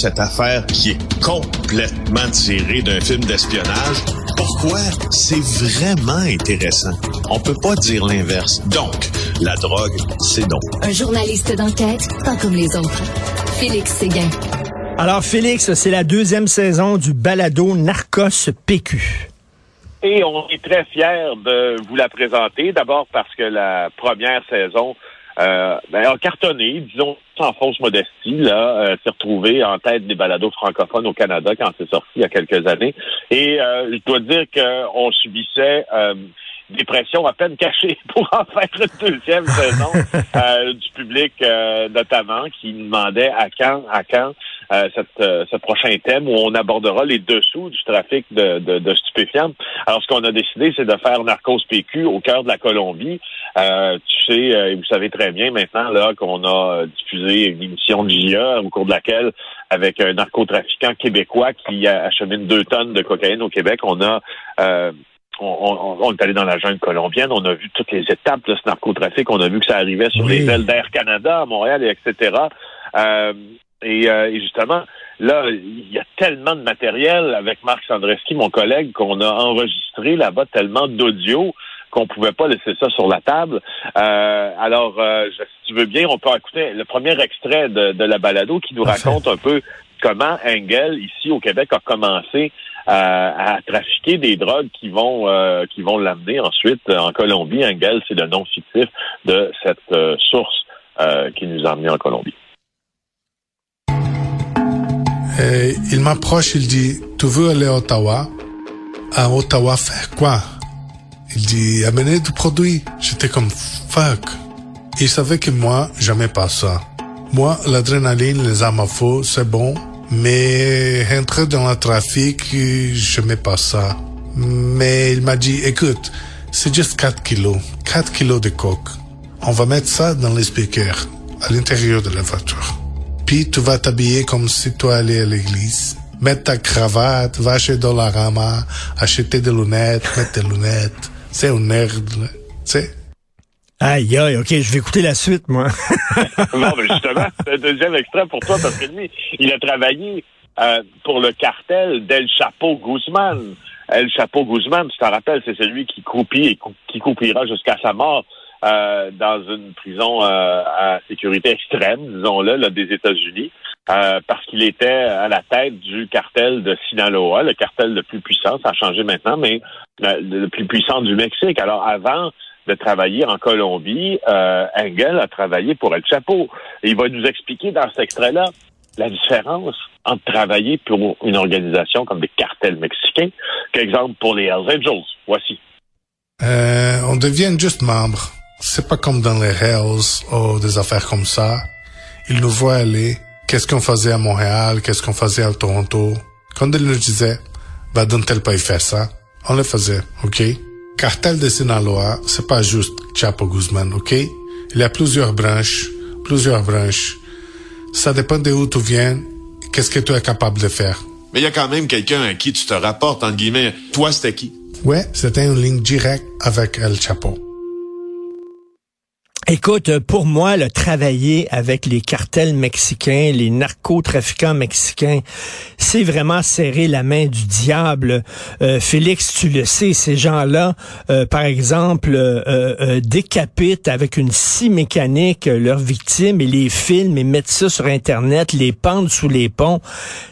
Cette affaire qui est complètement tirée d'un film d'espionnage. Pourquoi? C'est vraiment intéressant. On peut pas dire l'inverse. Donc, la drogue, c'est non. Un journaliste d'enquête, pas comme les autres. Félix Séguin. Alors, Félix, c'est la deuxième saison du balado Narcos PQ. Et on est très fiers de vous la présenter. D'abord parce que la première saison euh, ben, a cartonné, disons, sans fausse modestie, là, euh, s'est retrouvé en tête des balados francophones au Canada quand c'est sorti il y a quelques années. Et euh, je dois dire qu'on subissait euh, des pressions à peine cachées pour en faire une deuxième saison euh, du public euh, notamment qui demandait à quand, à quand euh, cette, euh, ce prochain thème où on abordera les dessous du trafic de, de, de stupéfiants. Alors, ce qu'on a décidé, c'est de faire Narcos PQ au cœur de la Colombie. Euh, tu sais, euh, et vous savez très bien maintenant là qu'on a diffusé une émission de JA au cours de laquelle, avec un narcotrafiquant québécois qui achemine deux tonnes de cocaïne au Québec, on a euh, on, on, on, est allé dans la jungle colombienne, on a vu toutes les étapes de ce narcotrafic, on a vu que ça arrivait sur Oui. les ailes d'Air Canada à Montréal, et etc. Euh, et, euh, et justement, là, il y a tellement de matériel avec Marc Sandreski, mon collègue, qu'on a enregistré là-bas tellement d'audio qu'on pouvait pas laisser ça sur la table. Euh, alors, euh, si tu veux bien, on peut écouter le premier extrait de, de la balado qui nous raconte un peu comment Engel, ici au Québec, a commencé euh, à trafiquer des drogues qui vont euh, qui vont l'amener ensuite en Colombie. Engel, c'est le nom fictif de cette euh, source euh, qui nous a amenés en Colombie. Et il m'approche, il dit, tu veux aller à Ottawa? À Ottawa, faire quoi? Il dit, amener du produit. J'étais comme, fuck. Il savait que moi, jamais pas ça. Moi, l'adrénaline, les armes à feu, c'est bon. Mais entrer dans le trafic, je pas ça. Mais il m'a dit, écoute, c'est juste 4 kilos. 4 kilos de coke. On va mettre ça dans les speakers, à l'intérieur de la voiture. Puis tu vas t'habiller comme si tu allais à l'église. Mettre ta cravate, va chez Dollarama, acheter des lunettes, mettre tes lunettes. C'est un nerd, là. tu sais? Aïe, aïe, OK, je vais écouter la suite, moi. non, mais justement, c'est un deuxième extrait pour toi parce que lui, il a travaillé euh, pour le cartel d'El Chapo Guzman. El Chapo Guzman, tu t'en rappelles, c'est celui qui croupit et cou- qui croupira jusqu'à sa mort euh, dans une prison euh, à sécurité extrême, disons-le, là, des États-Unis, euh, parce qu'il était à la tête du cartel de Sinaloa, le cartel le plus puissant, ça a changé maintenant, mais le plus puissant du Mexique. Alors avant de travailler en Colombie, euh, Engel a travaillé pour El Chapo. Et il va nous expliquer dans cet extrait-là la différence entre travailler pour une organisation comme des cartels mexicains qu'exemple pour les Hells Angels. Voici. Euh, on devient juste membre. C'est pas comme dans les Hells ou des affaires comme ça. Ils nous voient aller. Qu'est-ce qu'on faisait à Montréal? Qu'est-ce qu'on faisait à Toronto? Quand ils nous disaient, va dans tel pays faire ça, on le faisait, ok? Cartel de Sinaloa, c'est pas juste Chapo Guzman, ok? Il y a plusieurs branches, plusieurs branches. Ça dépend de où tu viens, qu'est-ce que tu es capable de faire. Mais il y a quand même quelqu'un à qui tu te rapportes, entre guillemets. Toi, c'était qui? Ouais, c'était une ligne directe avec El Chapo. Écoute, pour moi, le travailler avec les cartels mexicains, les narcotrafiquants mexicains, c'est vraiment serrer la main du diable. Euh, Félix, tu le sais, ces gens-là, euh, par exemple, euh, décapitent avec une scie mécanique leurs victimes et les filment et mettent ça sur Internet, les pendent sous les ponts.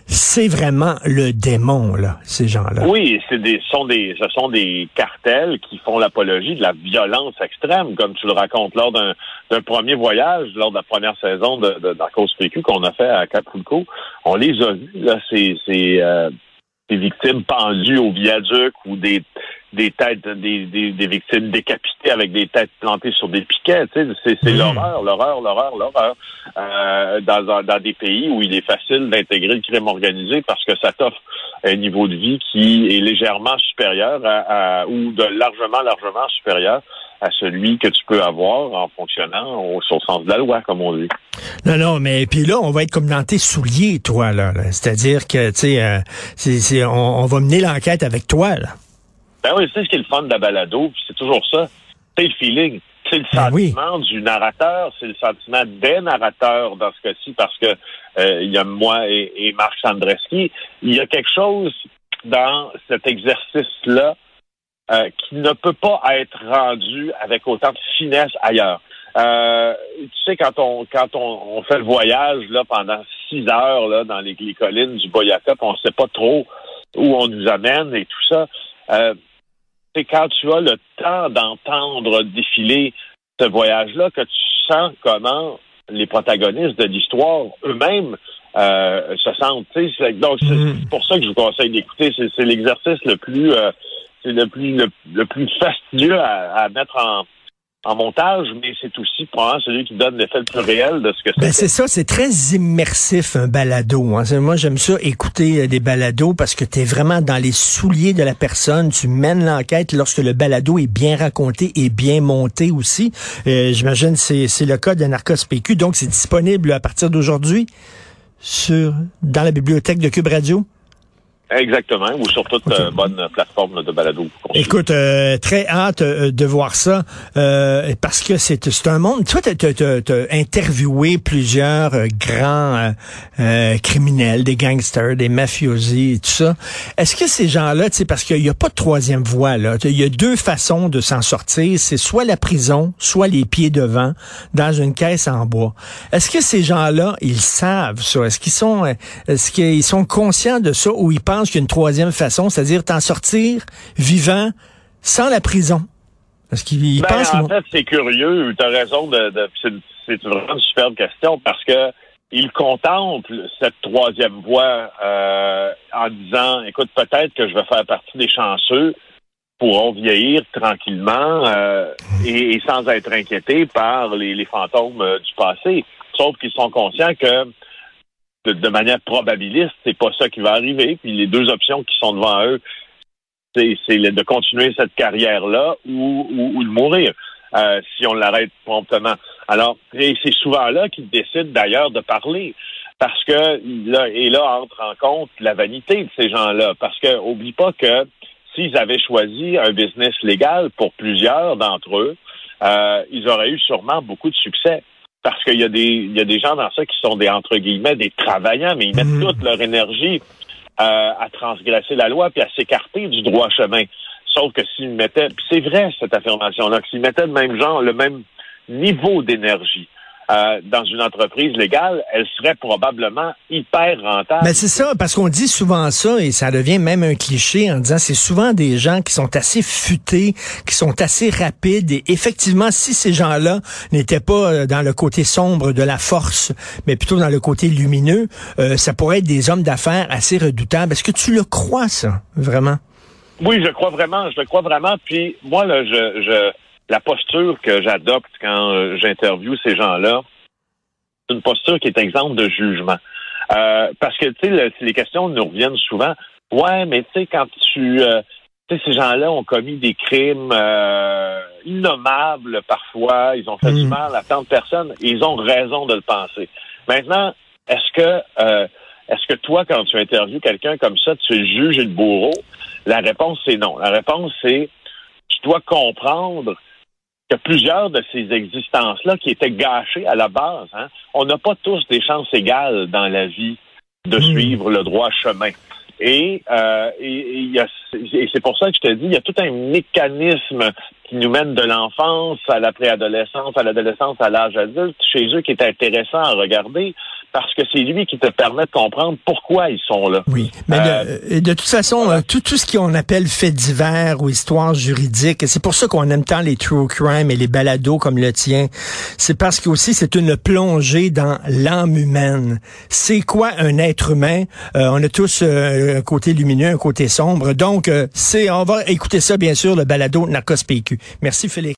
C'est vraiment le démon, là, ces gens-là. Oui, c'est des, sont des, ce sont des cartels qui font l'apologie de la violence extrême, comme tu le racontes lors d'un d'un premier voyage lors de la première saison de, de, qu'on a fait à Capulco. On les a vus, là, ces, ces, euh, victimes pendues au viaduc ou des des têtes, des, des, victimes décapitées avec des têtes plantées sur des piquets. C'est, mmh. l'horreur, l'horreur, l'horreur, l'horreur. Euh, dans, dans, des pays où il est facile d'intégrer le crime organisé parce que ça t'offre un niveau de vie qui est légèrement supérieur à, ou de largement, largement supérieur à celui que tu peux avoir en fonctionnant au, sens de la loi, comme on dit. Non, non, mais puis là, on va être comme dans tes souliers, toi, là. C'est-à-dire que, tu sais, euh, on, va mener l'enquête avec toi, là. Ben oui, c'est ce qui est le fun de la balado, c'est toujours ça. C'est le feeling. C'est le ben sentiment du narrateur, c'est le sentiment des narrateurs dans ce cas-ci, parce que euh, il y a moi et, et Marc Sandreski. Il y a quelque chose dans cet exercice-là euh, qui ne peut pas être rendu avec autant de finesse ailleurs. Euh, tu sais, quand on quand on, fait le voyage là pendant six heures là dans les, collines du Boyacá, on ne sait pas trop où on nous amène et tout ça. Euh, c'est quand tu as le temps d'entendre défiler ce voyage-là que tu sens comment les protagonistes de l'histoire eux-mêmes euh, se sentent. Donc c'est mm. pour ça que je vous conseille d'écouter. C'est l'exercice le plus euh, c'est le plus le, plus fastidieux à, mettre en, en montage, mais c'est aussi probablement celui qui donne l'effet le plus réel de ce que c'est. Ben c'est ça, c'est très immersif un balado. Hein. Moi, j'aime ça écouter euh, des balados parce que tu es vraiment dans les souliers de la personne. Tu mènes l'enquête lorsque le balado est bien raconté et bien monté aussi. Euh, J'imagine c'est c'est le cas de Narcos PQ, donc c'est disponible à partir d'aujourd'hui sur dans la bibliothèque de Cube Radio? Exactement, ou sur toute euh, bonne plateforme de balado. Écoute, euh, très hâte euh, de voir ça, parce que c'est un monde... Toi, tu as, interviewé plusieurs grands criminels, des gangsters, des mafiosi et tout ça. Est-ce que ces gens-là, sais, parce qu'il n'y a pas de troisième voie, là, il y a deux façons de s'en sortir, c'est soit la prison, soit les pieds devant, dans une caisse en bois. Est-ce que ces gens-là, ils savent ça? Est-ce qu'ils sont, est-ce qu'ils sont conscients de ça ou ils pensent qu'il y a une troisième façon, c'est-à-dire t'en sortir vivant sans la prison? Parce qu'il ben, En fait, c'est curieux. Tu as raison de, c'est vraiment une superbe question parce que il contemple cette troisième voie euh, en disant écoute, peut-être que je vais faire partie des chanceux pourront vieillir tranquillement euh, et, sans être inquiétés par les, fantômes euh, du passé. Sauf qu'ils sont conscients que de, manière probabiliste, c'est pas ça qui va arriver. Puis les deux options qui sont devant eux, c'est de continuer cette carrière-là ou, de mourir euh, si on l'arrête promptement. Alors, c'est souvent là qu'ils décident d'ailleurs de parler. Parce que là, et là entre en compte la vanité de ces gens-là. Parce que oublie pas que s'ils avaient choisi un business légal pour plusieurs d'entre eux, euh, ils auraient eu sûrement beaucoup de succès parce qu'il y a des il y a des gens dans ça qui sont des entre guillemets des travaillants, mais ils mettent mhm. toute leur énergie euh, à transgresser la loi puis à s'écarter du droit chemin. Sauf que s'ils mettaient, c'est vrai cette affirmation-là, que s'ils mettaient le même genre, le même niveau d'énergie, euh, dans une entreprise légale, elle serait probablement hyper rentable. Mais c'est ça, parce qu'on dit souvent ça, et ça devient même un cliché en disant c'est souvent des gens qui sont assez futés, qui sont assez rapides, et effectivement, si ces gens-là n'étaient pas euh, dans le côté sombre de la force, mais plutôt dans le côté lumineux, euh, ça pourrait être des hommes d'affaires assez redoutables. Est-ce que tu le crois, ça, vraiment? Oui, je crois vraiment, je le crois vraiment. Puis moi, là, je, je la posture que j'adopte quand euh, j'interviewe ces gens-là, c'est une posture qui est exemple de jugement. Euh, parce que, tu sais, les questions nous reviennent souvent. Ouais, mais tu sais, quand tu... Euh, tu sais, ces gens-là ont commis des crimes innommables parfois. Ils ont fait du mm. mal à tant de personnes. Et ils ont raison de le penser. Maintenant, est-ce que... est-ce que toi, quand tu interviews quelqu'un comme ça, tu juges le bourreau? La réponse, c'est non. La réponse, c'est tu dois comprendre qu'il y a plusieurs de ces existences-là qui étaient gâchées à la base. Hein. On n'a pas tous des chances égales dans la vie de suivre le droit chemin. Et, euh, et, et c'est pour ça que je te dis, il y a tout un mécanisme qui nous mène de l'enfance à la préadolescence, à l'adolescence, à l'âge adulte, chez eux qui est intéressant à regarder parce que c'est lui qui te permet de comprendre pourquoi ils sont là. Oui, mais de, euh, de, toute façon, euh, tout, tout ce qu'on appelle fait divers ou histoire juridique, c'est pour ça qu'on aime tant les true crime et les balados comme le tien. C'est parce que aussi c'est une plongée dans l'âme humaine. C'est quoi un être humain? Euh, On a tous un côté lumineux, un côté sombre. Donc, c'est on va écouter ça bien sûr le balado Narcos PQ. Merci Félix.